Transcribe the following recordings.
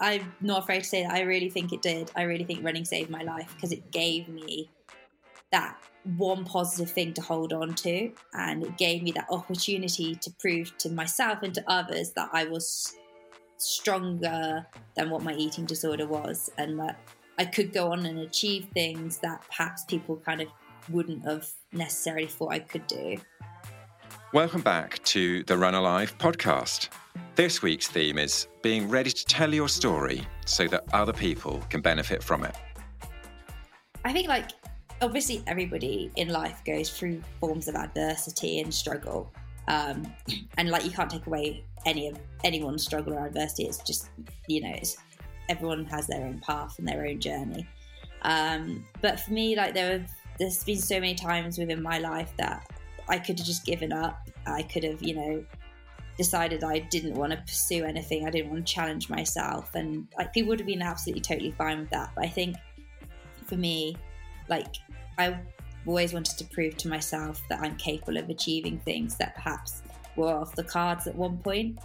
I'm not afraid to say that I really think it did. I really think running saved my life because it gave me that one positive thing to hold on to, and it gave me that opportunity to prove to myself and to others that I was stronger than what my eating disorder was, and that I could go on and achieve things that perhaps people kind of wouldn't have necessarily thought I could do. Welcome back to the Run Alive podcast. This week's theme is being ready to tell your story so that other people can benefit from it. I think, like, obviously, everybody in life goes through forms of adversity and struggle. Um, and like, you can't take away any of anyone's struggle or adversity. It's just, you know, it's everyone has their own path and their own journey. Um, but for me, like, there have there's been so many times within my life that I could have just given up. I could have, you know, decided I didn't want to pursue anything. I didn't want to challenge myself, and like people would have been absolutely totally fine with that. But I think for me, like I always wanted to prove to myself that I'm capable of achieving things that perhaps were off the cards at one point.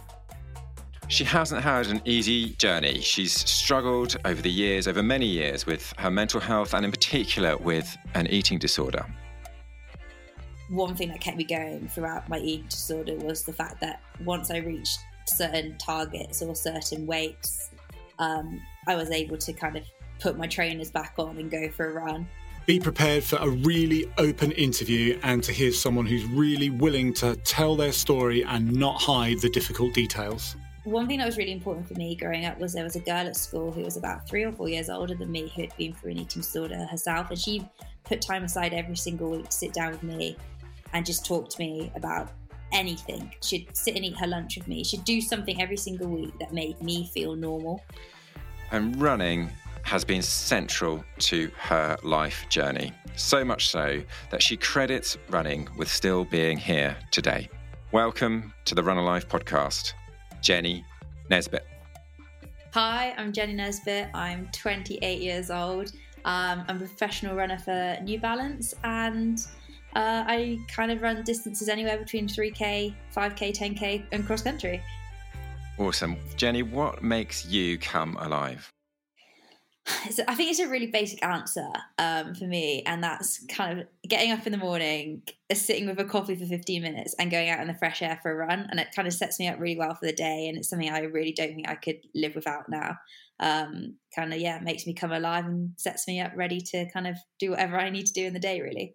She hasn't had an easy journey. She's struggled over the years, over many years, with her mental health and, in particular, with an eating disorder one thing that kept me going throughout my eating disorder was the fact that once I reached certain targets or certain weights, um, I was able to kind of put my trainers back on and go for a run. Be prepared for a really open interview and to hear someone who's really willing to tell their story and not hide the difficult details. One thing that was really important for me growing up was there was a girl at school who was about three or four years older than me who had been through an eating disorder herself, and she put time aside every single week to sit down with me and just talk to me about anything. She'd sit and eat her lunch with me. She'd do something every single week that made me feel normal. And running has been central to her life journey. So much so that she credits running with still being here today. Welcome to the Run Alive podcast, Jenny Nesbitt. Hi, I'm Jenny Nesbitt. I'm 28 years old. Um, I'm a professional runner for New Balance and uh, I kind of run distances anywhere between 3K, 5K, 10K, and cross country. Awesome. Jenny, what makes you come alive? So I think it's a really basic answer um, for me, and that's kind of getting up in the morning, uh, sitting with a coffee for 15 minutes, and going out in the fresh air for a run. And it kind of sets me up really well for the day, and it's something I really don't think I could live without now. Um, kind of, yeah, makes me come alive and sets me up ready to kind of do whatever I need to do in the day, really.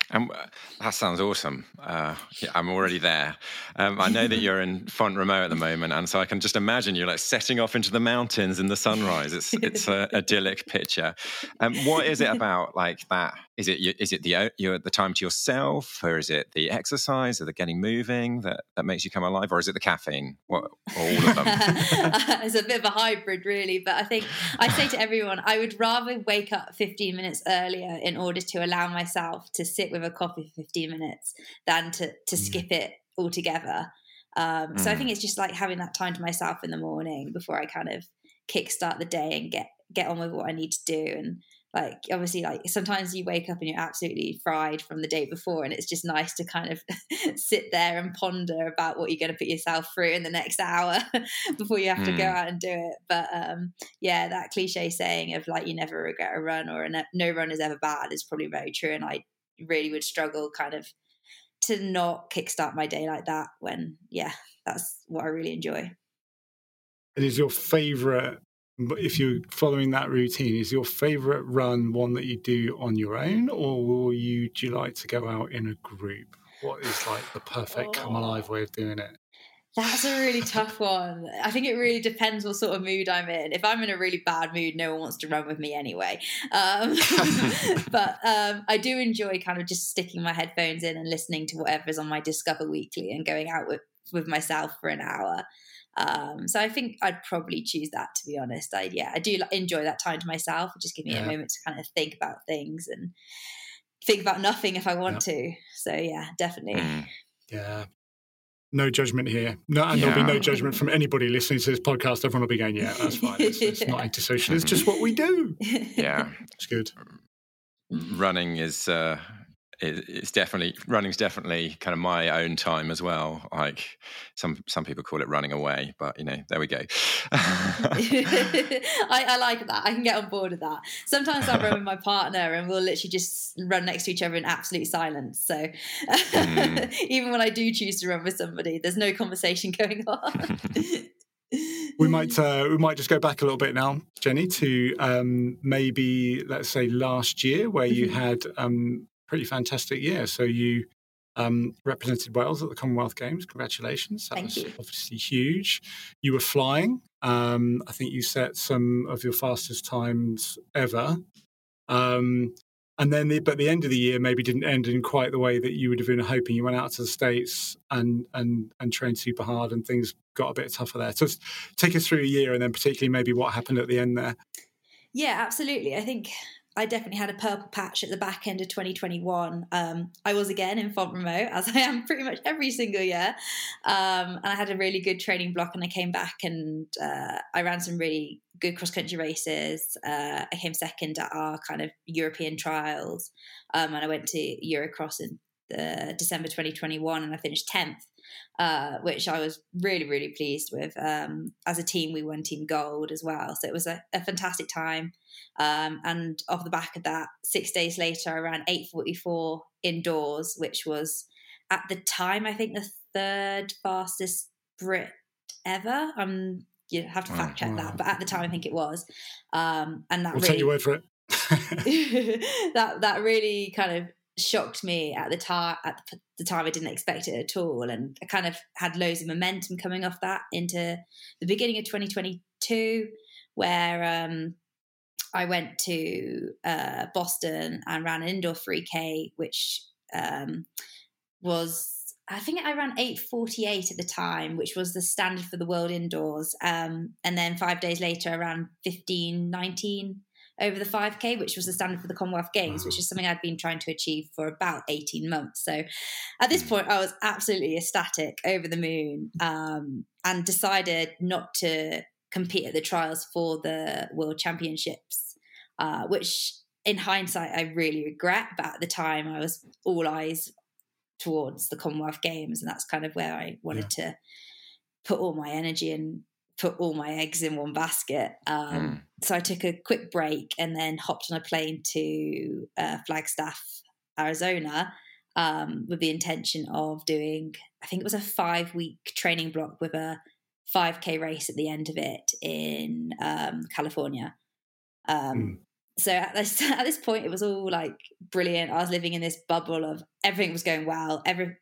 Um, that sounds awesome. Uh, yeah, I'm already there. Um, I know that you're in Font Romeu at the moment, and so I can just imagine you're like setting off into the mountains in the sunrise. It's it's an idyllic picture. Um, what is it about like that? Is it is it the you the time to yourself, or is it the exercise, or the getting moving that that makes you come alive, or is it the caffeine? What all of them? it's a bit of a hybrid, really. But I think I say to everyone, I would rather wake up 15 minutes earlier in order to allow myself to sit with a coffee for 15 minutes than to to mm. skip it altogether. Um, mm. So I think mm. it's just like having that time to myself in the morning before I kind of kickstart the day and get get on with what I need to do. And like obviously, like sometimes you wake up and you're absolutely fried from the day before, and it's just nice to kind of sit there and ponder about what you're going to put yourself through in the next hour before you have mm. to go mm. out and do it. But um, yeah, that cliche saying of like you never regret a run or a no run is ever bad is probably very true, and I really would struggle kind of to not kickstart my day like that when yeah that's what i really enjoy. And is your favorite if you're following that routine is your favorite run one that you do on your own or will you do you like to go out in a group? What is like the perfect oh. come alive oh. way of doing it that's a really tough one. I think it really depends what sort of mood I'm in. If I'm in a really bad mood, no one wants to run with me anyway. Um, but um, I do enjoy kind of just sticking my headphones in and listening to whatever's on my Discover Weekly and going out with, with myself for an hour. Um, so I think I'd probably choose that to be honest. I yeah, I do enjoy that time to myself. Just give me yeah. a moment to kind of think about things and think about nothing if I want yeah. to. So yeah, definitely. Mm. Yeah, no judgment here. No, and yeah. there'll be no judgment from anybody listening to this podcast. Everyone will be going, yeah, that's fine. It's, it's not antisocial. It's just what we do. Yeah. It's good. Running is uh, it, it's definitely running's definitely kind of my own time as well. Like some some people call it running away, but you know, there we go. I, I, like that. I can get on board with that. Sometimes I run with my partner, and we'll literally just run next to each other in absolute silence. So mm. even when I do choose to run with somebody, there's no conversation going on. we might uh, we might just go back a little bit now, Jenny, to um, maybe let's say last year where you mm-hmm. had um, pretty fantastic year. So you um, represented Wales at the Commonwealth Games. Congratulations! That Thank was you. obviously huge. You were flying. Um, I think you set some of your fastest times ever. Um, and then, the, but the end of the year maybe didn't end in quite the way that you would have been hoping. You went out to the states and and and trained super hard, and things got a bit tougher there. So, take us through a year, and then particularly maybe what happened at the end there. Yeah, absolutely. I think I definitely had a purple patch at the back end of 2021. Um, I was again in Font-Romeu, as I am pretty much every single year. Um, and I had a really good training block, and I came back and uh, I ran some really good cross country races. Uh, I came second at our kind of European trials, um, and I went to Eurocross in the December 2021, and I finished 10th. Uh, which I was really, really pleased with. Um, as a team, we won team gold as well. So it was a, a fantastic time. Um, and off the back of that, six days later, I ran 844 indoors, which was at the time, I think, the third fastest Brit ever. Um, you have to fact check that, but at the time, I think it was. Um, and that we'll really, take your word for it. that that really kind of shocked me at the time. At the time, I didn't expect it at all, and I kind of had loads of momentum coming off that into the beginning of 2022, where um, I went to uh, Boston and ran an indoor 3K, which um, was I think I ran 8:48 at the time, which was the standard for the world indoors. Um, and then five days later, I ran 15:19 over the 5K, which was the standard for the Commonwealth Games, which is something I'd been trying to achieve for about 18 months. So at this point, I was absolutely ecstatic, over the moon, um, and decided not to compete at the trials for the World Championships, uh, which in hindsight I really regret. But at the time, I was all eyes towards the Commonwealth Games, and that's kind of where I wanted yeah. to put all my energy and put all my eggs in one basket. Um, mm. So I took a quick break and then hopped on a plane to uh, Flagstaff, Arizona, um, with the intention of doing, I think it was a five week training block with a 5K race at the end of it in um, California. Um, mm. So at this, at this point, it was all like brilliant. I was living in this bubble of everything was going well, everything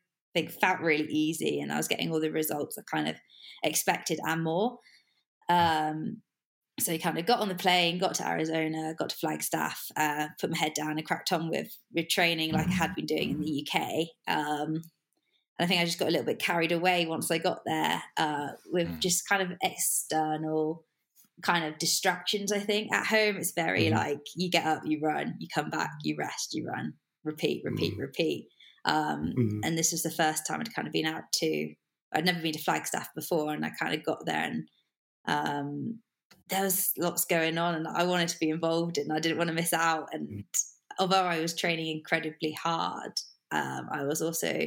felt really easy, and I was getting all the results I kind of expected and more. Um, so I kind of got on the plane, got to Arizona, got to Flagstaff, uh, put my head down and cracked on with with training like I had been doing in the UK. Um, and I think I just got a little bit carried away once I got there uh, with mm. just kind of external kind of distractions. I think at home it's very mm. like you get up, you run, you come back, you rest, you run, repeat, repeat, mm. repeat. Um, mm. And this was the first time I'd kind of been out to. I'd never been to Flagstaff before, and I kind of got there and um, there was lots going on, and I wanted to be involved, and I didn't want to miss out. And mm. although I was training incredibly hard, um, I was also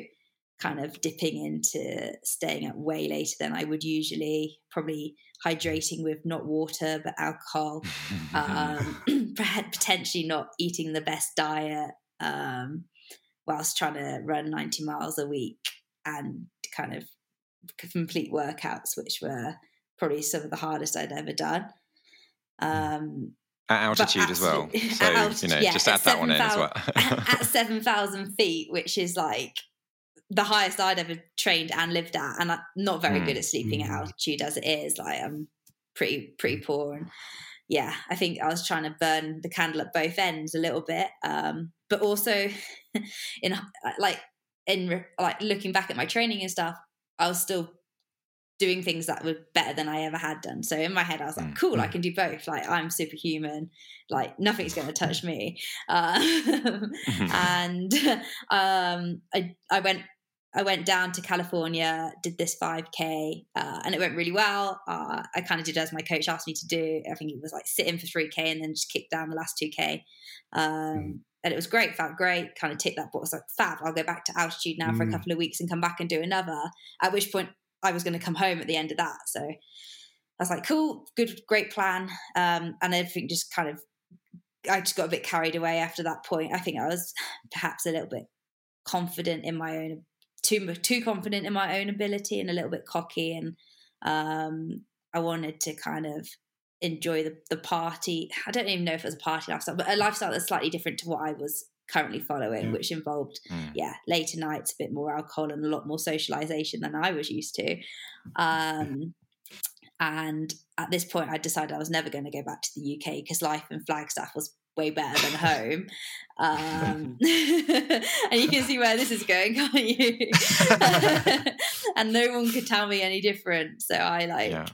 kind of dipping into staying up way later than I would usually, probably hydrating with not water but alcohol, um, potentially not eating the best diet um, whilst trying to run 90 miles a week and kind of complete workouts, which were probably some of the hardest I'd ever done. Um, at altitude as well. So, altitude, you know, yeah, just add that one in as well. at 7,000 feet, which is like the highest I'd ever trained and lived at. And I'm not very mm. good at sleeping mm. at altitude as it is. Like I'm pretty, pretty mm. poor. And yeah, I think I was trying to burn the candle at both ends a little bit. Um, but also in like, in like looking back at my training and stuff, I was still doing things that were better than I ever had done. So in my head, I was like, mm, cool, I mm. can do both. Like I'm superhuman. Like nothing's going to touch me. Uh, and um, I I went I went down to California, did this 5K, uh, and it went really well. Uh, I kind of did as my coach asked me to do. I think it was like sit in for 3K and then just kick down the last 2K. Um, mm. and it was great, felt great, kind of ticked that box like fab. I'll go back to altitude now mm. for a mm. couple of weeks and come back and do another. At which point I was going to come home at the end of that. So I was like, cool, good, great plan. Um, and everything just kind of, I just got a bit carried away after that point. I think I was perhaps a little bit confident in my own, too too confident in my own ability and a little bit cocky. And um, I wanted to kind of enjoy the, the party. I don't even know if it was a party lifestyle, but a lifestyle that's slightly different to what I was currently following, yeah. which involved, mm. yeah, later nights, a bit more alcohol and a lot more socialization than I was used to. Um, and at this point, I decided I was never going to go back to the UK because life in Flagstaff was way better than home. Um, and you can see where this is going, can't you? and no one could tell me any different. So I like. Yeah.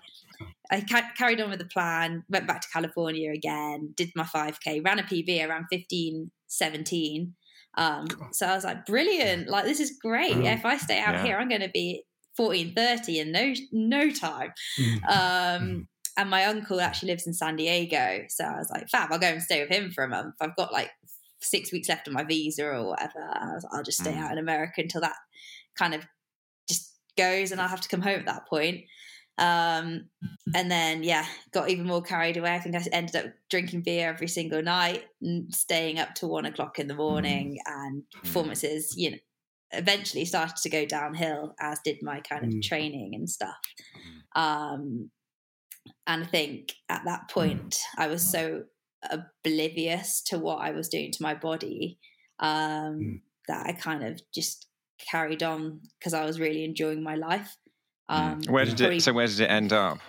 I ca- carried on with the plan, went back to California again, did my 5K, ran a PB around 15, 17. Um, so I was like, brilliant. Like, this is great. Mm. If I stay out yeah. here, I'm going to be 14, 30 in no, no time. Mm. Um, mm. and my uncle actually lives in San Diego. So I was like, fab, I'll go and stay with him for a month. I've got like six weeks left of my visa or whatever. I was like, I'll just stay mm. out in America until that kind of just goes and I'll have to come home at that point. Um, and then, yeah, got even more carried away. I think I ended up drinking beer every single night, staying up to one o'clock in the morning, and mm. performances, you know, eventually started to go downhill, as did my kind of mm. training and stuff. Mm. Um, and I think at that point, I was so oblivious to what I was doing to my body um, that I kind of just carried on because I was really enjoying my life. Um, where did it? So where did it end up?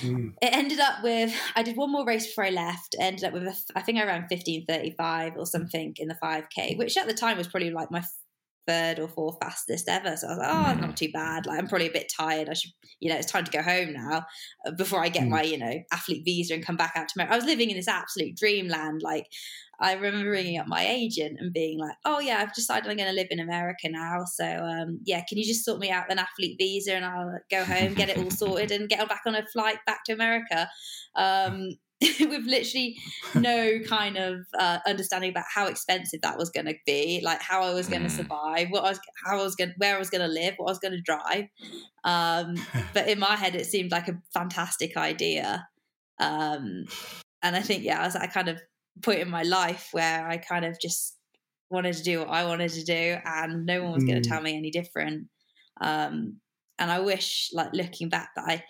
Mm. It ended up with I did one more race before I left. Ended up with a, I think I ran fifteen thirty five or something in the five k, which at the time was probably like my third or fourth fastest ever. So I was like, oh, not too bad. Like I'm probably a bit tired. I should, you know, it's time to go home now uh, before I get mm. my, you know, athlete visa and come back out to America. I was living in this absolute dreamland. Like I remember ringing up my agent and being like, "Oh yeah, I've decided I'm going to live in America now. So um, yeah, can you just sort me out an athlete visa and I'll go home, get it all sorted, and get back on a flight back to America." Um, with literally no kind of uh, understanding about how expensive that was going to be, like how I was going to mm. survive, what I was, how I was going, where I was going to live, what I was going to drive. Um, but in my head, it seemed like a fantastic idea. Um, and I think, yeah, I was I kind of point in my life where I kind of just wanted to do what I wanted to do, and no one was mm. going to tell me any different. Um, and I wish, like looking back, that I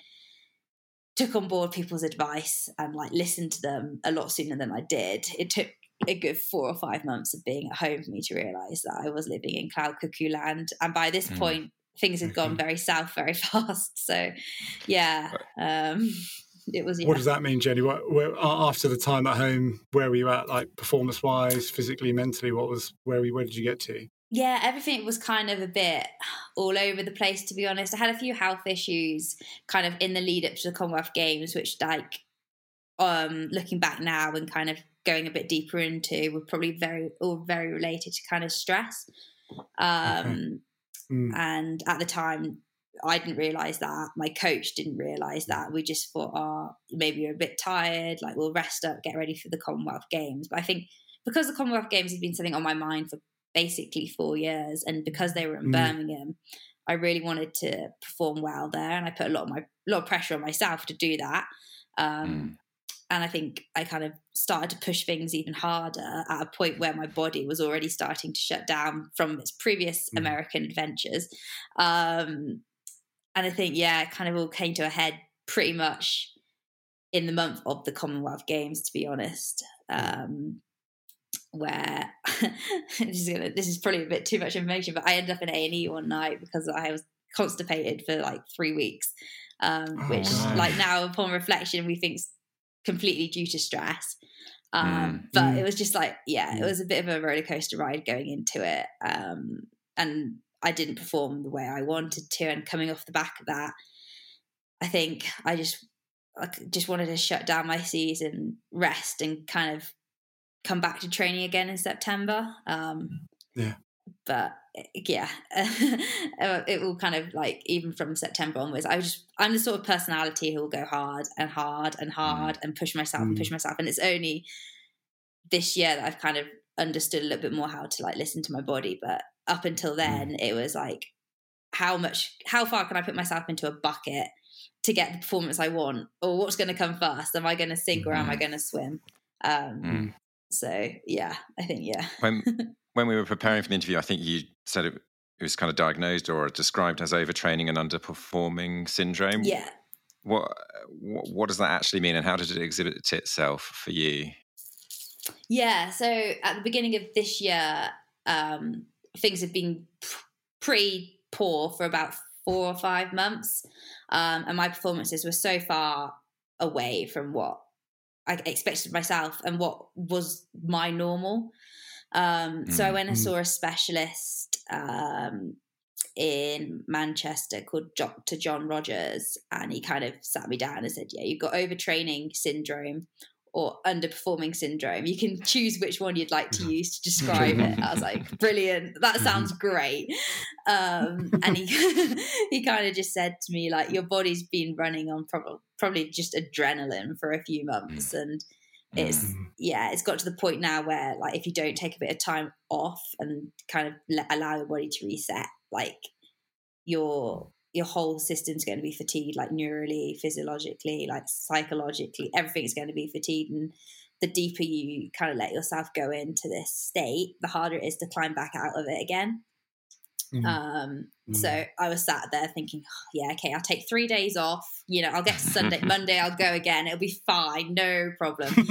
took on board people's advice and like listened to them a lot sooner than I did. It took a good four or five months of being at home for me to realize that I was living in cloud cuckoo land, and by this mm. point, things had gone very south very fast. So, yeah. Um, it was. Yeah. What does that mean, Jenny? What, where, after the time at home, where were you at, like performance wise, physically, mentally? What was where? We, where did you get to? Yeah, everything was kind of a bit all over the place, to be honest. I had a few health issues kind of in the lead up to the Commonwealth Games, which, like, um, looking back now and kind of going a bit deeper into, were probably very all very related to kind of stress. Um, okay. mm. And at the time, I didn't realize that. My coach didn't realize that. We just thought, oh, maybe you're a bit tired. Like we'll rest up, get ready for the Commonwealth Games. But I think because the Commonwealth Games has been something on my mind for basically four years, and because they were in mm. Birmingham, I really wanted to perform well there, and I put a lot of my a lot of pressure on myself to do that. Um, mm. And I think I kind of started to push things even harder at a point where my body was already starting to shut down from its previous mm. American adventures. Um, and I think, yeah, it kind of all came to a head pretty much in the month of the Commonwealth Games, to be honest. Um, where this is gonna this is probably a bit too much information, but I ended up in A and E one night because I was constipated for like three weeks, um, oh, which like now upon reflection we think's completely due to stress. Um, mm. But mm. it was just like yeah, mm. it was a bit of a roller coaster ride going into it, um, and I didn't perform the way I wanted to. And coming off the back of that, I think I just I just wanted to shut down my season, rest, and kind of come back to training again in September. Um, yeah. But yeah, it will kind of like even from September onwards. I just I'm the sort of personality who will go hard and hard and mm. hard mm. and push myself mm. and push myself. And it's only this year that I've kind of understood a little bit more how to like listen to my body. But up until then, mm. it was like, how much, how far can I put myself into a bucket to get the performance I want, or what's going to come first? Am I going to sink mm. or am I mm-hmm. going to swim? Um, mm. So yeah, I think yeah. when when we were preparing for the interview, I think you said it, it was kind of diagnosed or described as overtraining and underperforming syndrome. Yeah. What, what what does that actually mean, and how did it exhibit itself for you? Yeah, so at the beginning of this year, um, things have been pretty poor for about four or five months, um, and my performances were so far away from what I expected myself and what was my normal. Um, mm. So I went and mm. saw a specialist um, in Manchester called Dr. John Rogers, and he kind of sat me down and said, "Yeah, you've got overtraining syndrome." Or underperforming syndrome. You can choose which one you'd like to use to describe it. I was like, brilliant. That sounds great. Um, and he he kind of just said to me, like, your body's been running on probably probably just adrenaline for a few months, and it's mm. yeah it's got to the point now where like if you don't take a bit of time off and kind of let, allow your body to reset like your your whole system's going to be fatigued like neurally physiologically like psychologically everything's going to be fatigued and the deeper you kind of let yourself go into this state the harder it is to climb back out of it again Mm. Um, mm. So I was sat there thinking, oh, yeah, okay, I'll take three days off. You know, I'll get to Sunday, Monday, I'll go again. It'll be fine, no problem.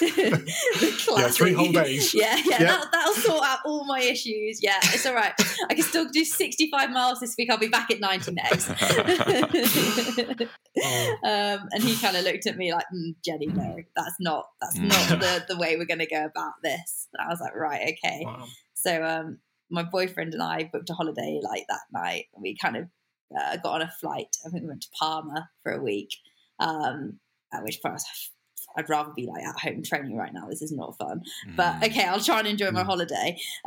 yeah, three whole days. Yeah, yeah, That, that'll sort out all my issues. Yeah, it's all right. I can still do 65 miles this week. I'll be back at 90 next. oh. um, and he kind of looked at me like, mm, Jenny, no, that's not that's not mm. the, the way we're going to go about this. And I was like, right, okay. Wow. So um, my boyfriend and I booked a holiday like that night. We kind of uh, got on a flight. I think we went to Palma for a week. Um, at which point I was I'd rather be like at home training right now. This is not fun. Mm. But okay, I'll try and enjoy my mm. holiday.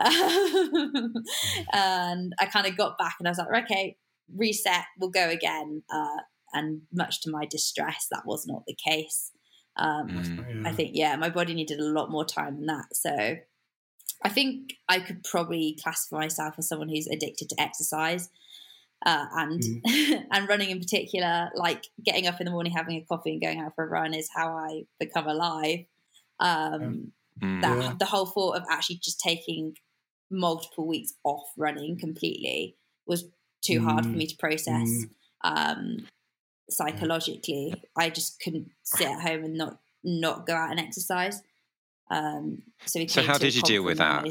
and I kind of got back and I was like, okay, reset, we'll go again. Uh, and much to my distress, that was not the case. Um, mm. I think, yeah, my body needed a lot more time than that. So I think I could probably classify myself as someone who's addicted to exercise. Uh, and mm. and running in particular, like getting up in the morning, having a coffee, and going out for a run is how I become alive. Um, mm. That yeah. the whole thought of actually just taking multiple weeks off running completely was too mm. hard for me to process. Mm. Um, psychologically, I just couldn't sit at home and not not go out and exercise. Um, so we so how did you deal with that?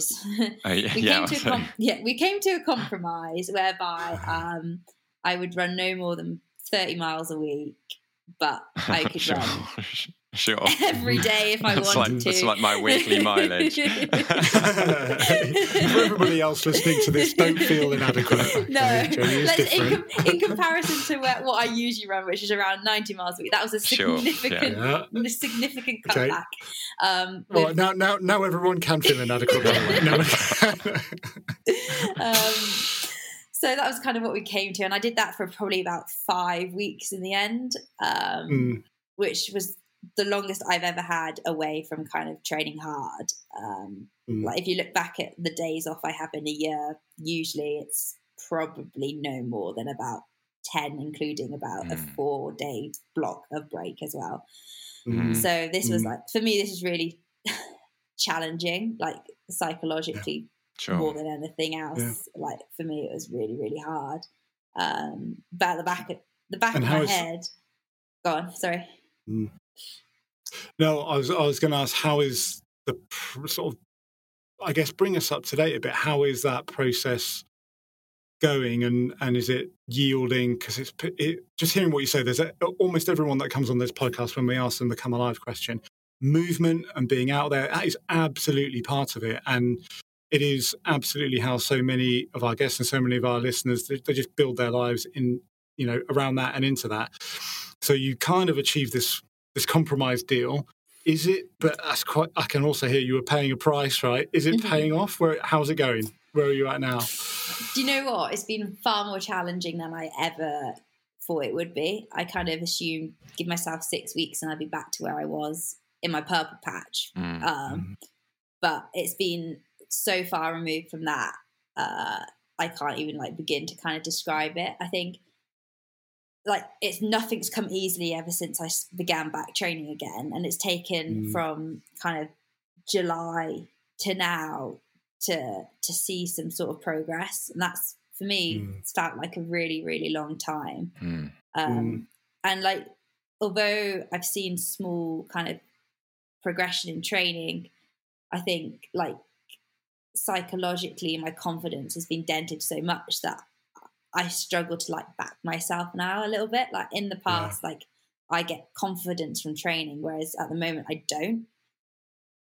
oh, yeah, we yeah, came to com- yeah, we came to a compromise whereby um, I would run no more than thirty miles a week, but I could run Sure. Every day if I that's wanted like, to. That's like my weekly mileage. For everybody else listening to this, don't feel inadequate. No, in, in, comparison to what I usually run, which is around 90 miles a week, that was a significant, sure. yeah. significant cutback. Okay. Um, with... well, now, now, now everyone can feel inadequate. no um, so that was kind of what we came to, and I did that for probably about five weeks in the end, um, mm. which was the longest I've ever had away from kind of training hard. Um, mm. Like if you look back at the days off I have in a year, usually it's probably no more than about 10, including about mm. a four day block of break as well. Mm. So this was mm. like, for me, this is really challenging, like psychologically yeah. sure. more than anything else. Yeah. Like for me, it was really, really hard. Um, but at the back of the back and of my is... head, go on, sorry. Mm. No, I was I was going to ask how is the sort of I guess bring us up to date a bit. How is that process going, and and is it yielding? Because it's it, just hearing what you say. There's a, almost everyone that comes on this podcast when we ask them the come alive question. Movement and being out there that is absolutely part of it, and it is absolutely how so many of our guests and so many of our listeners they, they just build their lives in you know around that and into that. So you kind of achieve this this compromise deal. Is it? But that's quite. I can also hear you were paying a price, right? Is it mm-hmm. paying off? Where? How's it going? Where are you at now? Do you know what? It's been far more challenging than I ever thought it would be. I kind of assumed give myself six weeks and I'd be back to where I was in my purple patch. Mm. Um, but it's been so far removed from that. Uh, I can't even like begin to kind of describe it. I think like it's nothing's come easily ever since I began back training again, and it's taken Mm. from kind of July to now to to see some sort of progress, and that's for me Mm. it's felt like a really really long time. Mm. Um, And like, although I've seen small kind of progression in training, I think like psychologically my confidence has been dented so much that I struggle to like back myself now a little bit. Like in the past, like I get confidence from training, whereas at the moment I don't.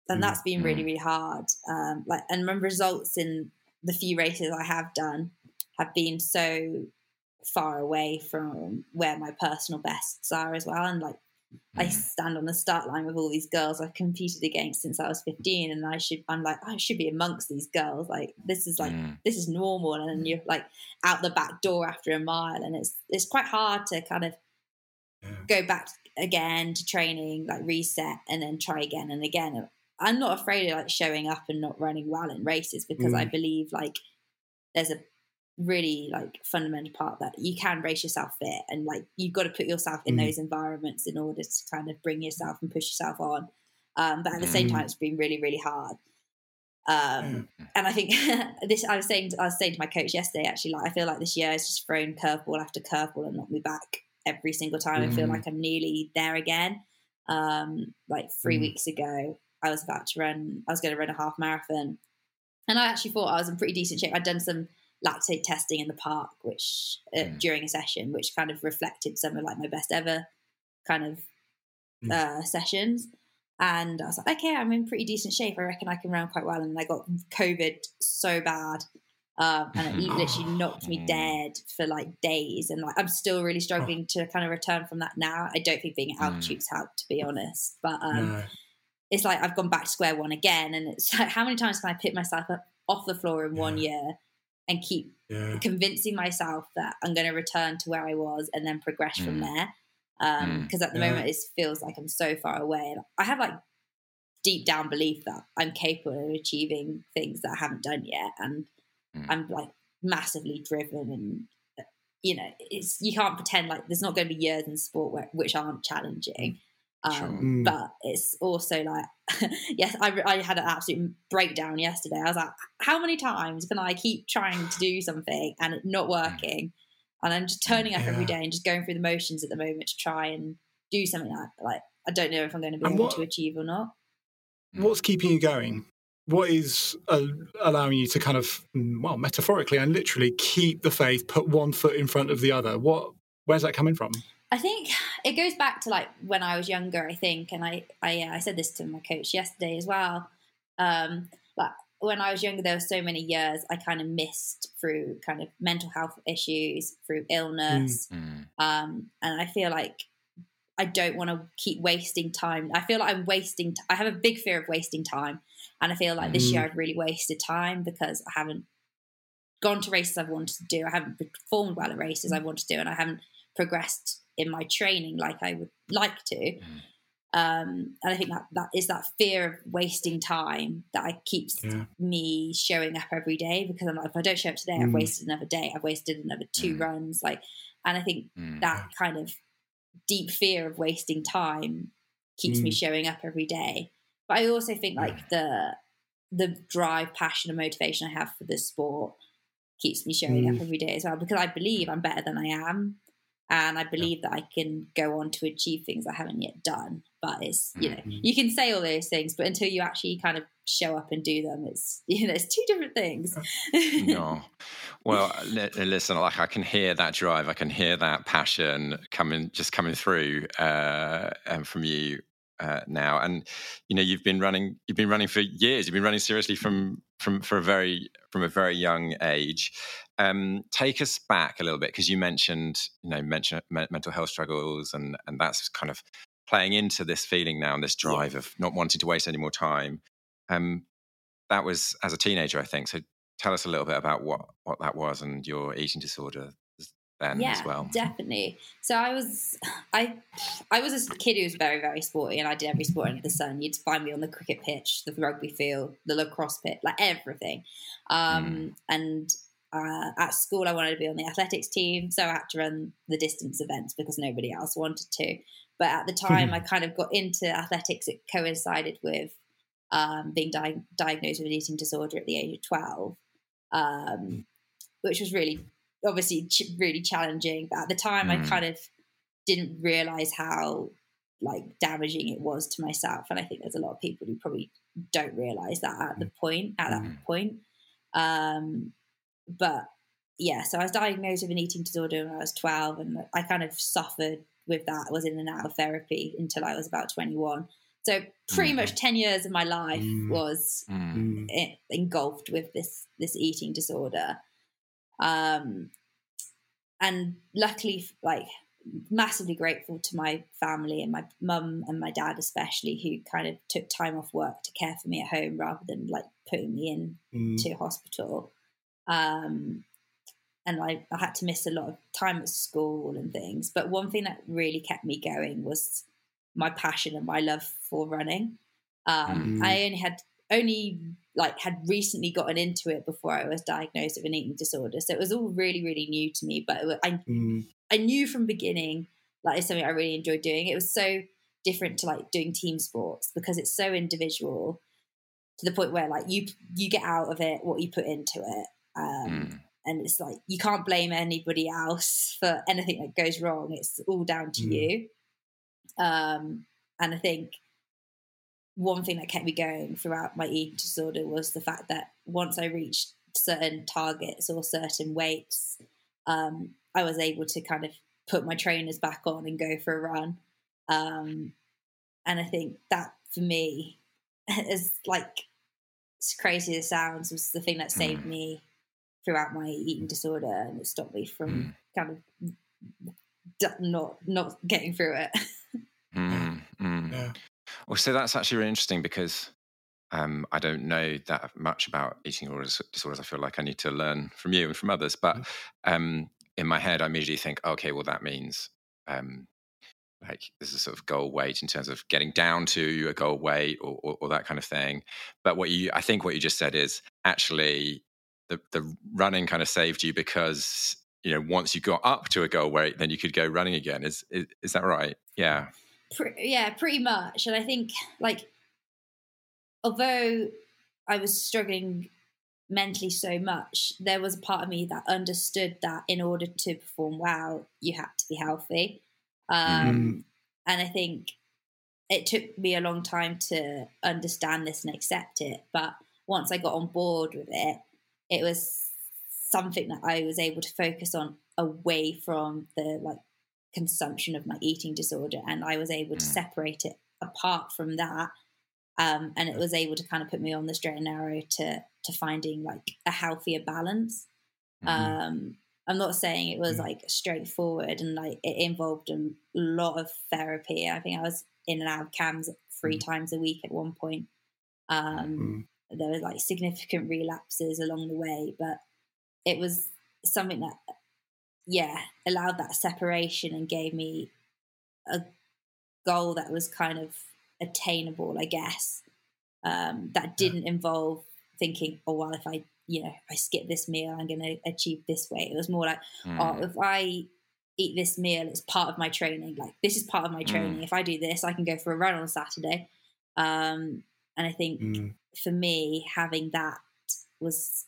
And Mm, that's been really, mm. really hard. Um, like, and my results in the few races I have done have been so far away from where my personal bests are as well. And like, I Mm. stand on the start line with all these girls I've competed against since I was 15, and I should, I'm like, I should be amongst these girls. Like, this is like, Mm. this is normal. And you're like out the back door after a mile, and it's it's quite hard to kind of Yeah. go back again to training, like reset, and then try again and again. I'm not afraid of like showing up and not running well in races because I believe like there's a really like fundamental part that you can race yourself fit and like you've got to put yourself in Mm. those environments in order to kind of bring yourself and push yourself on. Um, but at the same Mm. time, it's been really, really hard. Um, and I think this, I was saying, I was saying to my coach yesterday, actually, like, I feel like this year has just thrown curveball after curveball and knocked me back every single time. I feel Mm. like I'm nearly there again. Um, like three Mm. weeks ago, I was about to run, I was going to run a half marathon. And I actually thought I was in pretty decent shape. I'd done some lactate testing in the park, which uh, Mm. during a session, which kind of reflected some of like my best ever kind of Mm. uh, sessions. And I was like, okay, I'm in pretty decent shape. I reckon I can run quite well. And I got COVID so bad. Um, and it literally knocked me Mm. dead for like days. And like, I'm still really struggling to kind of return from that now. I don't think being at Mm. altitude's helped, to be honest. But um, No. it's like I've gone back to square one again. And it's like, how many times can I pick myself up off the floor in one year and keep Yeah. convincing myself that I'm going to return to where I was and then progress from Mm. there. Mm. Because at the Yeah. moment, it feels like I'm so far away. And I have like deep down belief that I'm capable of achieving things that I haven't done yet. And Mm. I'm like massively driven and you know it's you can't pretend like there's not going to be years in sport where, which aren't challenging um, Sure. Mm. but it's also like yes I, I had an absolute breakdown yesterday i was like how many times can i keep trying to do something and it not working and i'm just turning up every Yeah. day and just going through the motions at the moment to try and do something like like i don't know if i'm going to be And able what- to achieve or not What's keeping you going? What is uh, allowing you to kind of, mm, well, metaphorically and literally keep the faith, put one foot in front of the other? What? Where's that coming from? I think it goes back to like when I was younger. I think, and I I, uh, I said this to my coach yesterday as well. Um, like when I was younger, there were so many years I kind of missed through kind of mental health issues, through illness, Mm. um, and I feel like I don't want to keep wasting time. I feel like I'm wasting. T- I have a big fear of wasting time, and I feel like this Mm. year I've really wasted time because I haven't gone to races I've wanted to do. I haven't performed well at races I want to do, and I haven't progressed in my training like I would like to. Mm. Um, and I think that that is that fear of wasting time that I keeps Yeah. me showing up every day because I'm like, if I don't show up today, I've Mm. wasted another day. I've wasted another two Mm. runs. Like, and I think Mm. that kind of deep fear of wasting time keeps me Mm. showing up every day. But I also think like the the drive, passion, and motivation I have for this sport keeps me showing up every day as well because I believe I'm better than I am. And I believe that I can go on to achieve things I haven't yet done. But it's, you know, Mhm. you can say all those things, but until you actually kind of show up and do them, it's, you know, it's two different things. no. Well, li- listen, like I can hear that drive, I can hear that passion coming, just coming through uh, from you uh, now. And you know, you've been running, you've been running for years. You've been running seriously from from for a very from a very young age. Um, take us back a little bit because you mentioned, you know, mention me- mental health struggles, and and that's kind of playing into this feeling now and this drive of not wanting to waste any more time. Um, that was as a teenager, I think. So tell us a little bit about what what that was and your eating disorder. Then yeah, as well. Definitely. So I was, I, I was a kid who was very, very sporty, and I did every sport under the sun. You'd find me on the cricket pitch, the rugby field, the lacrosse pit, like everything. Um, mm. And uh, at school, I wanted to be on the athletics team, so I had to run the distance events because nobody else wanted to. But at the time, I kind of got into athletics. It coincided with um, being di- diagnosed with an eating disorder at the age of twelve, um, which was really obviously ch- really challenging. But at the time, mm. I kind of didn't realize how like damaging it was to myself, and I think there's a lot of people who probably don't realize that at the mm. point at that mm. point. Um, but yeah, so I was diagnosed with an eating disorder when I was 12, and I kind of suffered with that. I was in and out of therapy until I was about 21. So pretty mm. much 10 years of my life mm. was mm. engulfed with this this eating disorder. Um, and luckily, like massively grateful to my family and my mum and my dad especially who kind of took time off work to care for me at home rather than like putting me in mm. to hospital um, and I, I had to miss a lot of time at school and things but one thing that really kept me going was my passion and my love for running um, mm. i only had only like had recently gotten into it before I was diagnosed with an eating disorder. So it was all really, really new to me. But was, I, mm. I knew from beginning like it's something I really enjoyed doing. It was so different to like doing team sports because it's so individual to the point where like you you get out of it what you put into it. Um, mm. And it's like you can't blame anybody else for anything that goes wrong. It's all down to mm. you. Um, and I think one thing that kept me going throughout my eating disorder was the fact that once I reached certain targets or certain weights, um, I was able to kind of put my trainers back on and go for a run. Um, and I think that for me, as like as crazy as it sounds, was the thing that saved mm. me throughout my eating disorder and it stopped me from mm. kind of not not getting through it. mm. Yeah. Well, so that's actually really interesting because um, I don't know that much about eating disorders. I feel like I need to learn from you and from others. But mm-hmm. um, in my head, I immediately think, okay, well, that means um, like there's a sort of goal weight in terms of getting down to a goal weight or, or, or, that kind of thing. But what you, I think, what you just said is actually the the running kind of saved you because you know once you got up to a goal weight, then you could go running again. Is is, is that right? Yeah. Pre- yeah, pretty much. And I think, like, although I was struggling mentally so much, there was a part of me that understood that in order to perform well, you had to be healthy. Um, mm. And I think it took me a long time to understand this and accept it. But once I got on board with it, it was something that I was able to focus on away from the like consumption of my eating disorder and i was able to mm. separate it apart from that um, and it was able to kind of put me on the straight and narrow to to finding like a healthier balance mm-hmm. um, i'm not saying it was mm. like straightforward and like it involved a lot of therapy i think i was in and out of CAMHS three mm times a week at one point um, mm there was like significant relapses along the way but it was something that yeah, allowed that separation and gave me a goal that was kind of attainable, I guess. Um, that didn't involve thinking, oh well, if I you know I skip this meal, I'm going to achieve this weight. It was more like, mm. oh, if I eat this meal, it's part of my training. Like this is part of my training. Mm. If I do this, I can go for a run on Saturday. Um, and I think mm. for me, having that was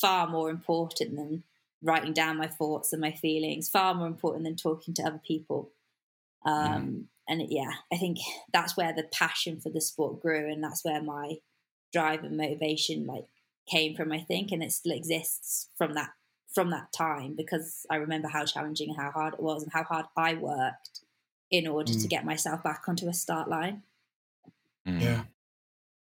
far more important than writing down my thoughts and my feelings far more important than talking to other people um, and yeah i think that's where the passion for the sport grew and that's where my drive and motivation like came from i think and it still exists from that from that time because i remember how challenging and how hard it was and how hard i worked in order mm. to get myself back onto a start line mm. yeah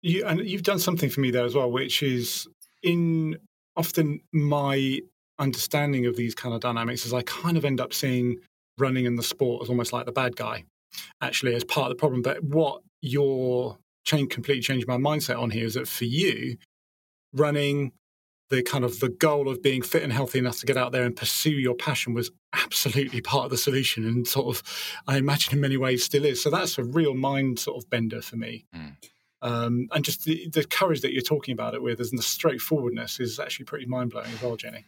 you and you've done something for me there as well which is in often my understanding of these kind of dynamics is I kind of end up seeing running in the sport as almost like the bad guy, actually, as part of the problem. But what your change completely changed my mindset on here is that for you, running the kind of the goal of being fit and healthy enough to get out there and pursue your passion was absolutely part of the solution and sort of i imagine in many ways still is so that's a real mind sort of bender for me mm. um, and just the, the, courage that you're talking about it with and the straightforwardness is actually pretty mind-blowing as well jenny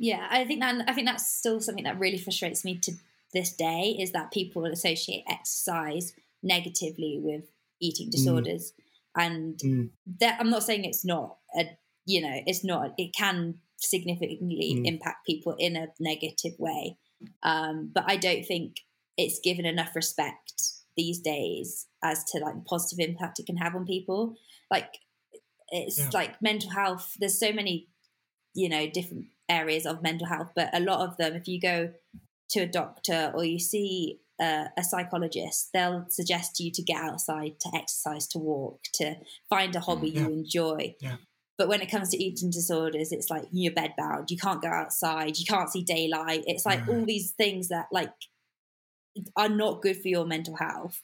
yeah i think that i think that's still something that really frustrates me to this day is that people associate exercise negatively with eating mm. disorders mm. and mm. that i'm not saying it's not a you know it's not it can significantly mm. impact people in a negative way um, but i don't think it's given enough respect these days as to like the positive impact it can have on people like it's yeah. like mental health there's so many you know different areas of mental health but a lot of them if you go to a doctor or you see a, a psychologist they'll suggest to you to get outside to exercise to walk to find a hobby yeah. you enjoy yeah. But when it comes to eating disorders, it's like you're bedbound, you can't go outside, you can't see daylight. It's like all these things that like are not good for your mental health.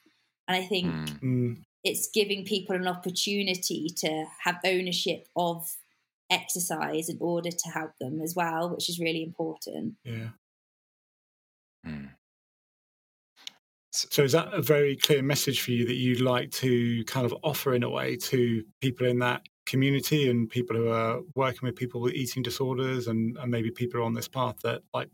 And I think mm. mm. it's giving people an opportunity to have ownership of exercise in order to help them as well, which is really important. Yeah. Mm. So is that a very clear message for you that you'd like to kind of offer in a way to people in that community and people who are working with people with eating disorders and, and maybe people on this path that like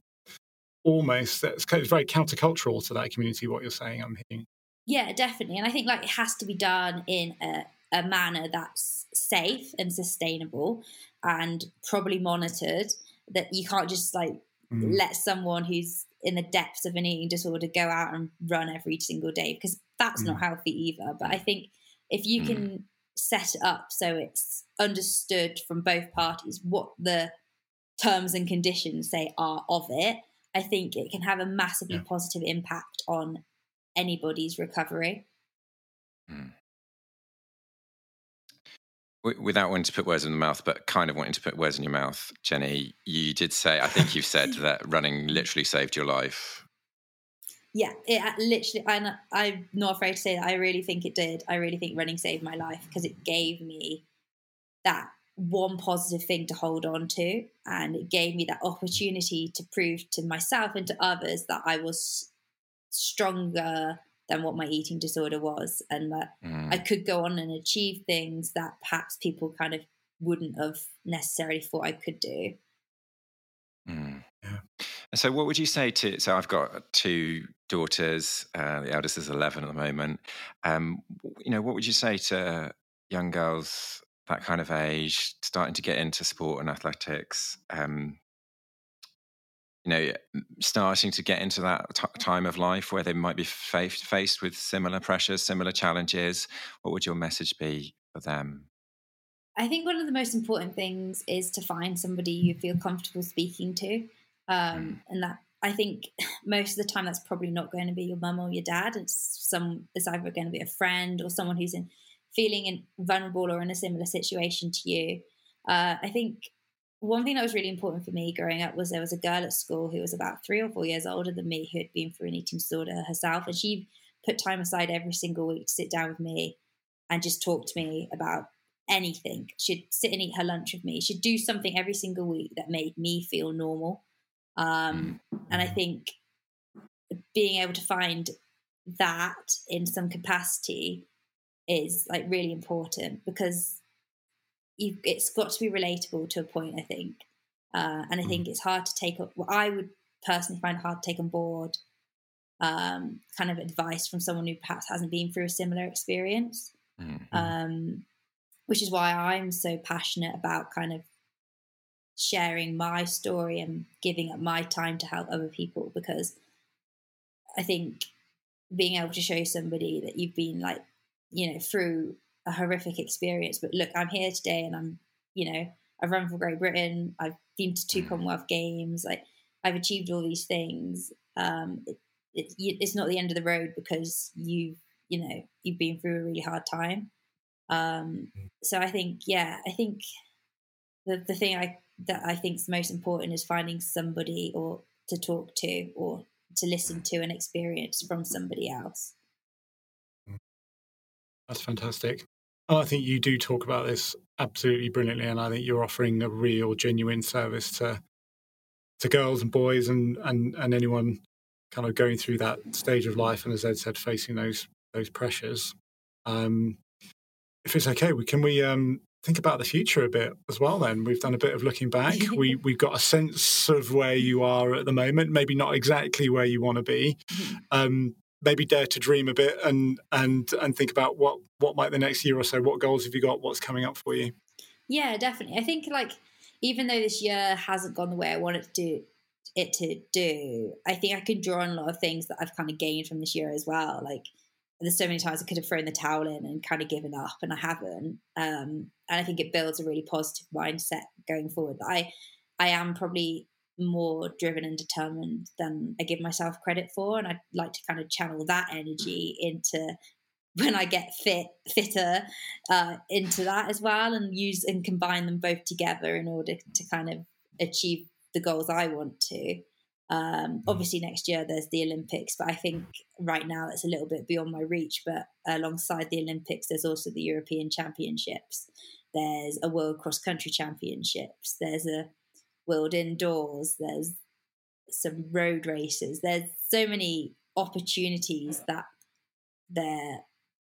almost that's it's very countercultural to that community what you're saying i'm hearing yeah definitely and i think like it has to be done in a, a manner that's safe and sustainable and probably monitored that you can't just like mm. let someone who's in the depths of an eating disorder go out and run every single day because that's mm. not healthy either but i think if you mm. can set it up so it's understood from both parties what the terms and conditions say are of it, I think it can have a massively yeah. positive impact on anybody's recovery. Mm. Without wanting to put words in the mouth, but kind of wanting to put words in your mouth, Jenny, you did say, I think you've said that running literally saved your life yeah, it uh, literally. I'm, I'm not afraid to say that. I really think it did. I really think running saved my life because it gave me that one positive thing to hold on to, and it gave me that opportunity to prove to myself and to others that I was stronger than what my eating disorder was, and that mm. I could go on and achieve things that perhaps people kind of wouldn't have necessarily thought I could do. Mm. Yeah. So, what would you say to? So, I've got two daughters. Uh, the eldest is eleven at the moment. Um, you know, what would you say to young girls that kind of age, starting to get into sport and athletics? Um, you know, starting to get into that t- time of life where they might be faced faced with similar pressures, similar challenges. What would your message be for them? I think one of the most important things is to find somebody you feel comfortable speaking to. Um, and that I think most of the time that's probably not going to be your mum or your dad. It's some it's either going to be a friend or someone who's in feeling in, vulnerable or in a similar situation to you. Uh, I think one thing that was really important for me growing up was there was a girl at school who was about three or four years older than me who had been through an eating disorder herself, and she put time aside every single week to sit down with me and just talk to me about anything. She'd sit and eat her lunch with me. She'd do something every single week that made me feel normal. Um, and I think being able to find that in some capacity is like really important because you it's got to be relatable to a point. I think, uh, and I think mm. it's hard to take up. What I would personally find hard to take on board. Um, kind of advice from someone who perhaps hasn't been through a similar experience, mm-hmm. um, which is why I'm so passionate about kind of sharing my story and giving up my time to help other people because I think being able to show somebody that you've been like, you know, through a horrific experience, but look, I'm here today and I'm, you know, I've run for Great Britain, I've been to two Commonwealth Games, like I've achieved all these things. Um, it, it, it's not the end of the road because you, you know, you've been through a really hard time. Um, mm. so I think, yeah, I think the the thing I that I think is most important is finding somebody or to talk to or to listen to an experience from somebody else. That's fantastic. And I think you do talk about this absolutely brilliantly, and I think you're offering a real, genuine service to to girls and boys and and and anyone kind of going through that stage of life, and as Ed said, facing those those pressures. Um, if it's okay, we can we um, think about the future a bit as well. Then we've done a bit of looking back. we we've got a sense of where you are at the moment. Maybe not exactly where you want to be. Mm-hmm. Um, maybe dare to dream a bit and and and think about what what might the next year or so. What goals have you got? What's coming up for you? Yeah, definitely. I think like even though this year hasn't gone the way I wanted to do it to do, I think I can draw on a lot of things that I've kind of gained from this year as well. Like there's so many times I could have thrown the towel in and kind of given up, and I haven't. Um, and I think it builds a really positive mindset going forward. I I am probably more driven and determined than I give myself credit for, and I'd like to kind of channel that energy into when I get fit fitter uh, into that as well, and use and combine them both together in order to kind of achieve the goals I want to. Um, mm. obviously, next year there's the Olympics, but I think right now it's a little bit beyond my reach. But alongside the Olympics, there's also the European Championships. There's a World Cross Country Championships. There's a World Indoors. There's some road races. There's so many opportunities that there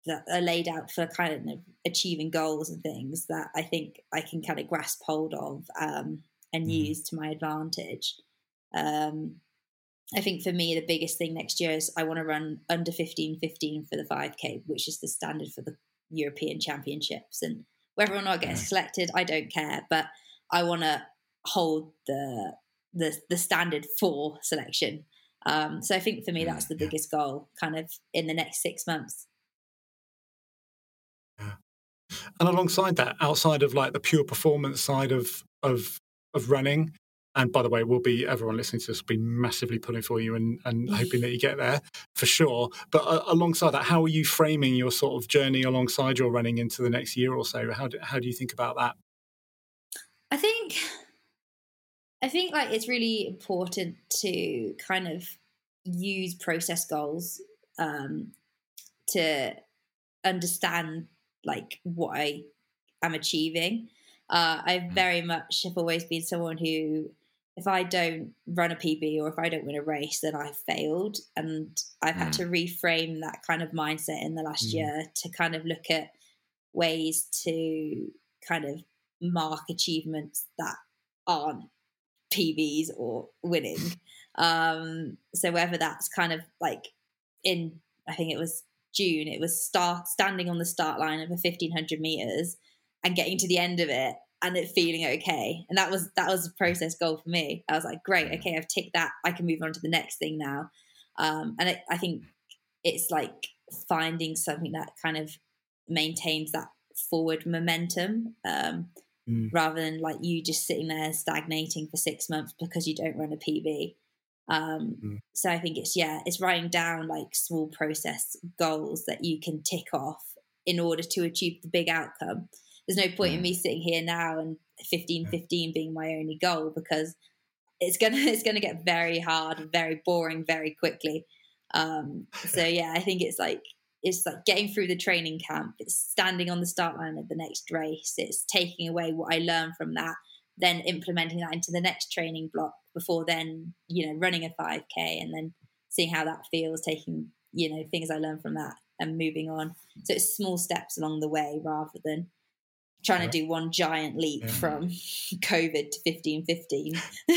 that are laid out for kind of achieving goals and things that I think I can kind of grasp hold of um, and mm. use to my advantage. Um, I think for me, the biggest thing next year is I want to run under 15 15 for the 5K, which is the standard for the European Championships. And whether or not I get selected, I don't care. But I want to hold the, the, the standard for selection. Um, so I think for me, that's the biggest goal kind of in the next six months. Yeah. And alongside that, outside of like the pure performance side of, of, of running, and by the way, we'll be everyone listening to this will be massively pulling for you and, and hoping that you get there for sure. But uh, alongside that, how are you framing your sort of journey alongside your running into the next year or so? How do, how do you think about that? I think I think like it's really important to kind of use process goals um, to understand like what I am achieving. Uh, I mm. very much have always been someone who if I don't run a PB or if I don't win a race, then I've failed. And I've mm. had to reframe that kind of mindset in the last mm. year to kind of look at ways to kind of mark achievements that aren't PBs or winning. Um, so whether that's kind of like in, I think it was June, it was start standing on the start line of a 1500 meters and getting to the end of it and it feeling okay. And that was that was a process goal for me. I was like, great, okay, I've ticked that. I can move on to the next thing now. Um, and it, I think it's like finding something that kind of maintains that forward momentum um, mm. rather than like you just sitting there stagnating for six months because you don't run a PB. Um, mm. So I think it's yeah, it's writing down like small process goals that you can tick off in order to achieve the big outcome there's no point in me sitting here now and 15 15 being my only goal because it's gonna it's gonna get very hard very boring very quickly um so yeah i think it's like it's like getting through the training camp it's standing on the start line of the next race it's taking away what i learned from that then implementing that into the next training block before then you know running a 5k and then seeing how that feels taking you know things i learned from that and moving on. So it's small steps along the way rather than trying to do one giant leap yeah. from COVID to fifteen fifteen.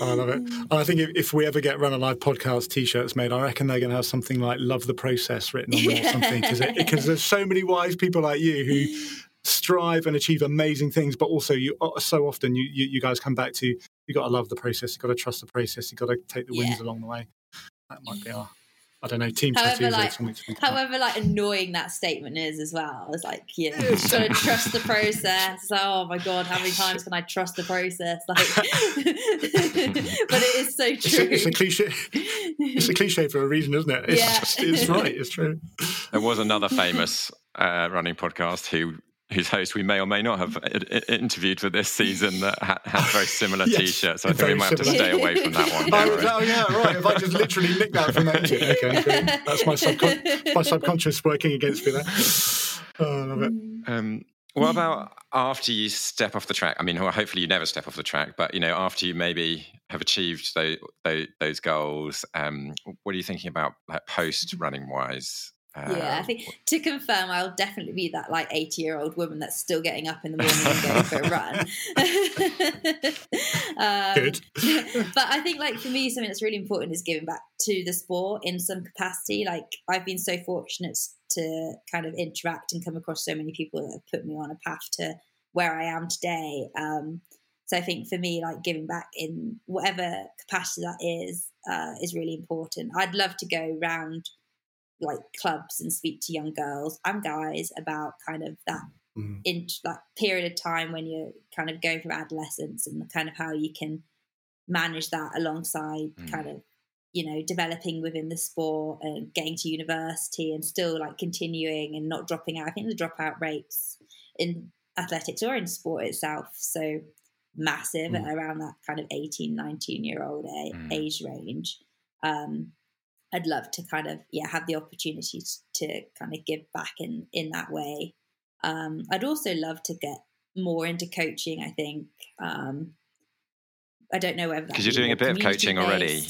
I love it. I think if, if, we ever get Run Alive podcast t-shirts made, I reckon they're going to have something like "Love the Process" written on them yeah. or something because there's so many wise people like you who strive and achieve amazing things, but also you so often you you, you guys come back to you got to love the process, you got to trust the process, you got to take the wins yeah. along the way. That might be our I don't know, team however, tattoos like, However, about. like annoying that statement is as well. It's like, you know, you've got to trust the process. oh my god, how many times can I trust the process? Like, but it is so true. It's a, it's a, cliche. It's a cliche for a reason, isn't it? It's, yeah. Just, it's right. It's true. There was another famous uh, running podcast who whose host we may or may not have interviewed for this season that ha- had very similar yes, t-shirts. So I think we might similar. have to stay away from that one. oh, oh, yeah, right. If I just literally nick that from that, okay, cool. that's my, subcon- my subconscious working against me there. Oh, I love it. Um, what about after you step off the track? I mean, hopefully you never step off the track, but you know, after you maybe have achieved those those, those goals, um, what are you thinking about like, post running wise? Uh, yeah, I think to confirm, I'll definitely be that like 80 year old woman that's still getting up in the morning and going for a run. um, Good. but I think, like, for me, something that's really important is giving back to the sport in some capacity. Like, I've been so fortunate to kind of interact and come across so many people that have put me on a path to where I am today. Um, so I think for me, like giving back in whatever capacity that is, uh, is really important. I'd love to go round like clubs and speak to young girls and guys about kind of that mm. in that period of time when you're kind of going through adolescence and kind of how you can manage that alongside mm. kind of you know developing within the sport and getting to university and still like continuing and not dropping out i think the dropout rates in athletics or in sport itself so massive mm. around that kind of 18 19 year old mm. age range um, I'd love to kind of yeah have the opportunity to kind of give back in in that way. Um, I'd also love to get more into coaching. I think um, I don't know whether that's because you're doing a bit of coaching already.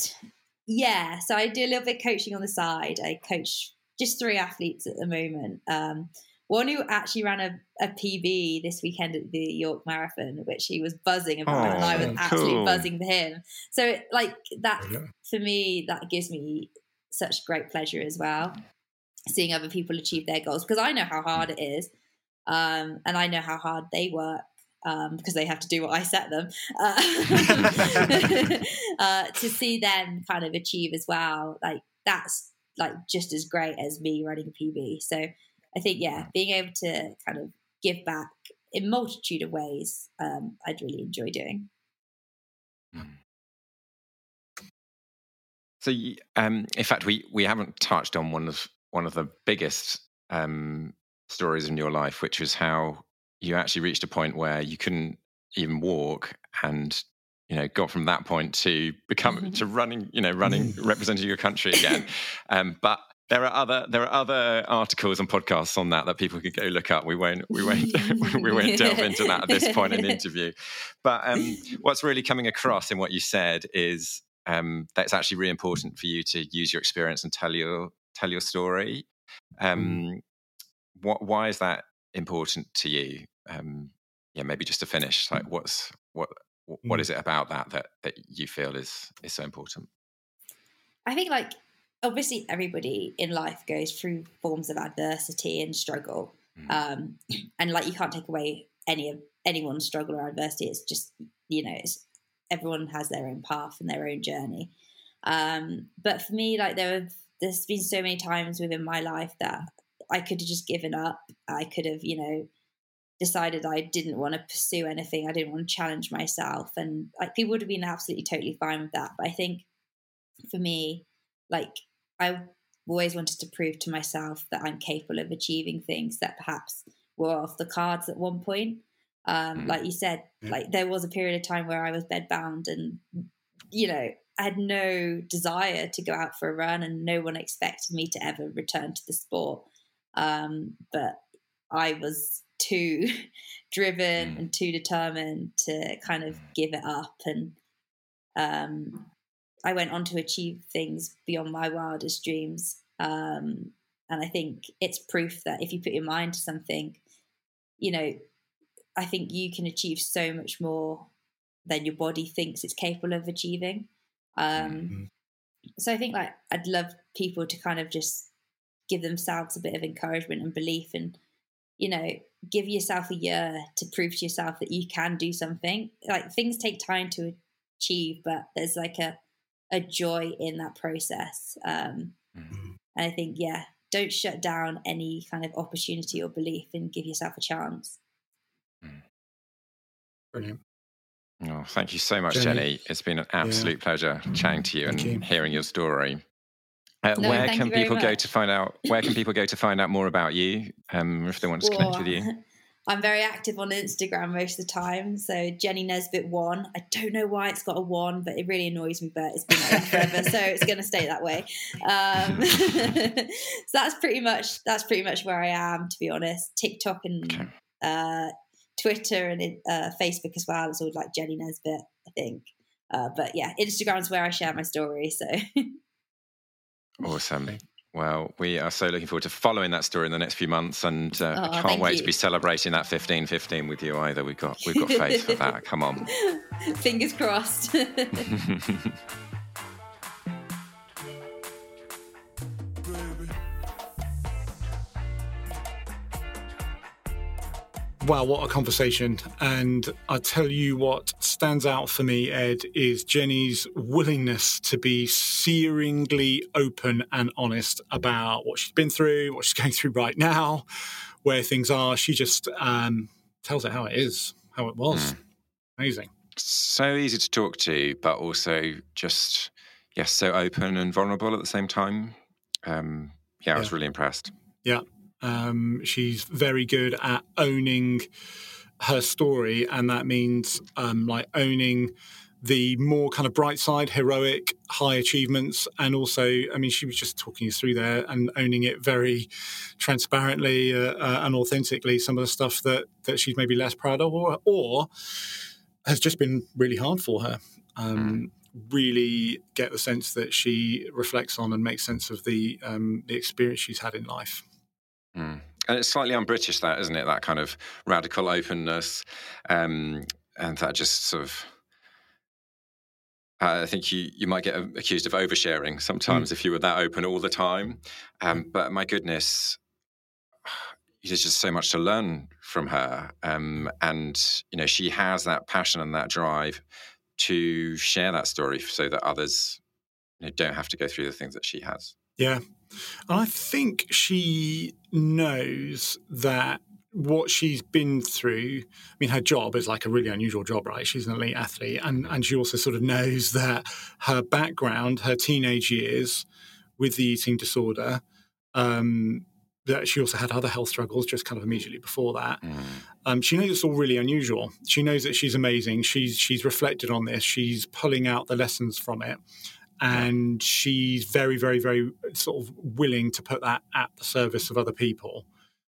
Yeah, so I do a little bit of coaching on the side. I coach just three athletes at the moment. Um, one who actually ran a, a PB this weekend at the York Marathon, which he was buzzing about, oh, and I was cool. absolutely buzzing for him. So, like that yeah. for me, that gives me such great pleasure as well seeing other people achieve their goals because I know how hard it is um, and I know how hard they work um, because they have to do what I set them uh, uh, to see them kind of achieve as well like that's like just as great as me running PB so I think yeah being able to kind of give back in multitude of ways um, I'd really enjoy doing So, um, in fact, we we haven't touched on one of one of the biggest um, stories in your life, which was how you actually reached a point where you couldn't even walk, and you know got from that point to become mm-hmm. to running, you know, running representing your country again. Um, but there are other there are other articles and podcasts on that that people could go look up. We won't we won't we won't delve into that at this point in the interview. But um, what's really coming across in what you said is um, that's actually really important for you to use your experience and tell your tell your story. Mm. Um, what, why is that important to you? Um, yeah, maybe just to finish, like what's what what mm. is it about that that that you feel is is so important? I think like obviously everybody in life goes through forms of adversity and struggle, mm. um, and like you can't take away any of anyone's struggle or adversity. It's just you know it's everyone has their own path and their own journey. Um, but for me, like there have there's been so many times within my life that I could have just given up. I could have, you know, decided I didn't want to pursue anything. I didn't want to challenge myself, and like people would have been absolutely totally fine with that. But I think for me, like I always wanted to prove to myself that I'm capable of achieving things that perhaps were off the cards at one point. Um, mm. Like you said, yeah. like there was a period of time where I was bedbound and, you know, I had no desire to go out for a run and no one expected me to ever return to the sport. Um, but I was too driven mm. and too determined to kind of mm. give it up. And um, I went on to achieve things beyond my wildest dreams. Um, and I think it's proof that if you put your mind to something, you know, I think you can achieve so much more than your body thinks it's capable of achieving. Um, mm-hmm. So I think like I'd love people to kind of just give themselves a bit of encouragement and belief, and you know, give yourself a year to prove to yourself that you can do something. Like things take time to achieve, but there's like a a joy in that process. Um, mm-hmm. And I think yeah, don't shut down any kind of opportunity or belief, and give yourself a chance. Brilliant. Oh, thank you so much, Jenny. Jenny. It's been an absolute yeah. pleasure chatting to you thank and you. hearing your story. Uh, no, where can people go to find out? Where can people go to find out more about you um, if they want to connect with you? I'm very active on Instagram most of the time. So Jenny Nesbitt one. I don't know why it's got a one, but it really annoys me. But it's been like forever, so it's going to stay that way. Um, so that's pretty much that's pretty much where I am, to be honest. TikTok and uh, Twitter and uh, Facebook as well. It's all like Jenny Nesbitt, I think. Uh, but yeah, Instagram's where I share my story. So awesome. Well, we are so looking forward to following that story in the next few months, and uh, Oh, I can't wait you. to be celebrating that fifteen fifteen with you either. We've got we've got faith for that. Come on. fingers crossed. Wow, what a conversation. And I tell you what stands out for me, Ed, is Jenny's willingness to be searingly open and honest about what she's been through, what she's going through right now, where things are. She just um, tells it how it is, how it was. Amazing. so easy to talk to, but also just yes, so open and vulnerable at the same time. Um, yeah, I was really impressed. Yeah. Um, she's very good at owning her story, and that means um, like owning the more kind of bright side, heroic, high achievements, and also, I mean, she was just talking us through there and owning it very transparently uh, uh, and authentically. Some of the stuff that that she's maybe less proud of, or, or has just been really hard for her. Um, Really get the sense that she reflects on and makes sense of the um, the experience she's had in life. Mm. And it's slightly un-British, that isn't it? That kind of radical openness, um, and that just sort of. Uh, I think you, you might get accused of oversharing sometimes if you were that open all the time. Um, but my goodness, there's just so much to learn from her, um, and you know she has that passion and that drive to share that story so that others you know, don't have to go through the things that she has. Yeah. And I think she knows that what she's been through, I mean, her job is like a really unusual job, right? She's an elite athlete. And, and she also sort of knows that her background, her teenage years with the eating disorder, um, that she also had other health struggles just kind of immediately before that. Mm. Um, she knows it's all really unusual. She knows that she's amazing. She's she's reflected on this. She's pulling out the lessons from it, and she's very, very, very sort of willing to put that at the service of other people.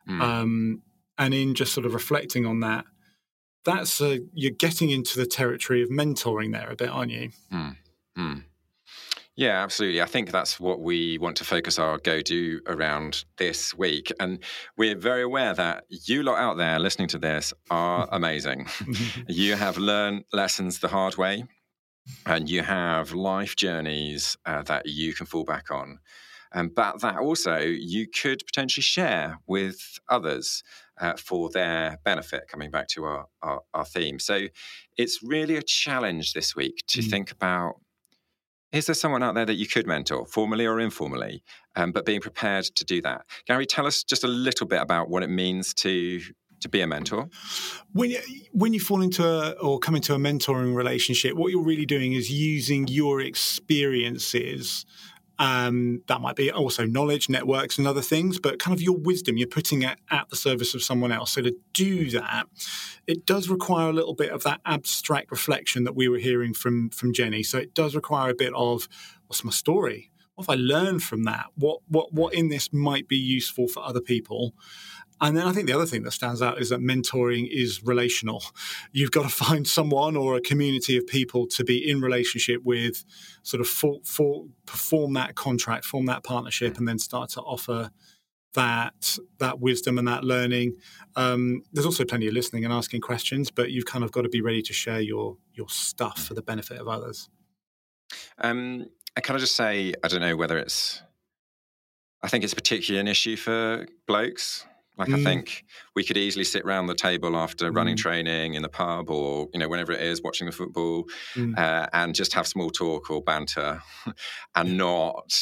Mm. Um, and in just sort of reflecting on that, that's a, you're getting into the territory of mentoring there a bit, aren't you? Mm. Yeah, absolutely. I think that's what we want to focus our go do around this week. And we're very aware that you lot out there listening to this are amazing. you have learned lessons the hard way, and you have life journeys uh, that you can fall back on. Um, but that also you could potentially share with others uh, for their benefit, coming back to our, our, our theme. So it's really a challenge this week to Mm. think about is there someone out there that you could mentor, formally or informally, um, but being prepared to do that? Gary, tell us just a little bit about what it means to to be a mentor. when you, when you fall into a, or come into a mentoring relationship, what you're really doing is using your experiences. Um, that might be also knowledge, networks, and other things, but kind of your wisdom you're putting it at the service of someone else. So to do that, it does require a little bit of that abstract reflection that we were hearing from from Jenny. So it does require a bit of what's my story? What have I learned from that? What what what in this might be useful for other people? And then I think the other thing that stands out is that mentoring is relational. You've got to find someone or a community of people to be in relationship with, sort of for, for, perform that contract, form that partnership, and then start to offer that that wisdom and that learning. Um, there's also plenty of listening and asking questions, but you've kind of got to be ready to share your your stuff for the benefit of others. Um, and can I just say, I don't know whether it's, I think it's particularly an issue for blokes. Like I Mm. think we could easily sit round the table after running Mm. training in the pub or you know whenever it is watching the football Mm. uh, and just have small talk or banter and not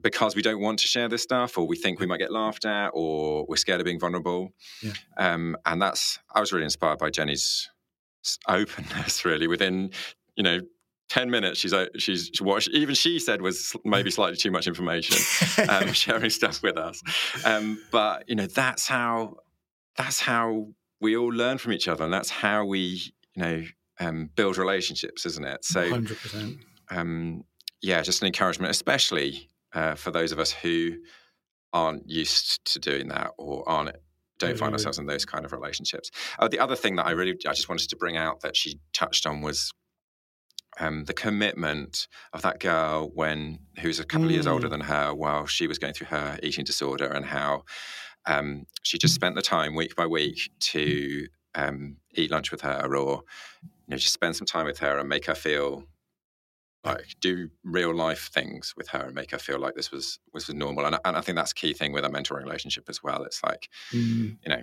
because we don't want to share this stuff or we think we might get laughed at or we're scared of being vulnerable. Yeah. Um, and that's I was really inspired by Jenny's openness really within you know 10 minutes she's o- she's what she, even she said was maybe slightly too much information um, sharing stuff with us um, but you know that's how that's how we all learn from each other, and that's how we, you know, um, build relationships, isn't it? So, hundred percent. Um, yeah, just an encouragement, especially uh, for those of us who aren't used to doing that or aren't don't find ourselves in those kind of relationships. Oh, the other thing that I really I just wanted to bring out that she touched on was um, the commitment of that girl when who's a couple mm. of years older mm. than her while she was going through her eating disorder and how um, she just spent the time week by week to um, eat lunch with her or you know just spend some time with her and make her feel like do real life things with her and make her feel like this was was normal and, and i think that's a key thing with a mentoring relationship as well it's like mm. you know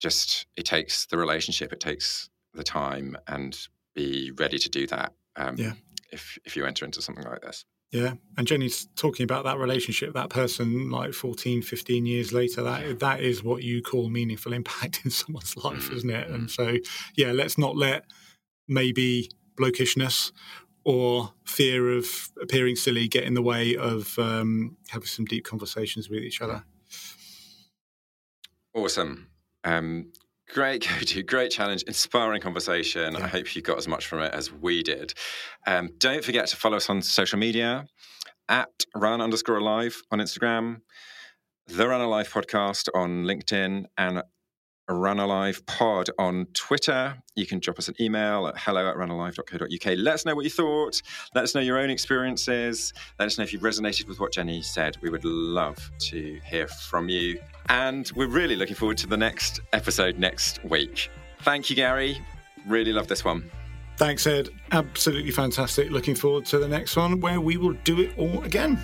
just it takes the relationship it takes the time and be ready to do that um, yeah. if if you enter into something like this yeah and jenny's talking about that relationship that person like 14 15 years later that that is what you call meaningful impact in someone's life mm. isn't it and mm. so yeah let's not let maybe blokishness or fear of appearing silly get in the way of um, having some deep conversations with each other. Awesome. Um, great go to, great challenge, inspiring conversation. Yeah. I hope you got as much from it as we did. Um, don't forget to follow us on social media at run underscore alive on Instagram, the Run Alive podcast on LinkedIn, and Run Alive Pod on Twitter. You can drop us an email at hello at runalive.co.uk. Let us know what you thought. Let us know your own experiences. Let us know if you've resonated with what Jenny said. We would love to hear from you. And we're really looking forward to the next episode next week. Thank you, Gary. Really love this one. Thanks, Ed. Absolutely fantastic. Looking forward to the next one where we will do it all again.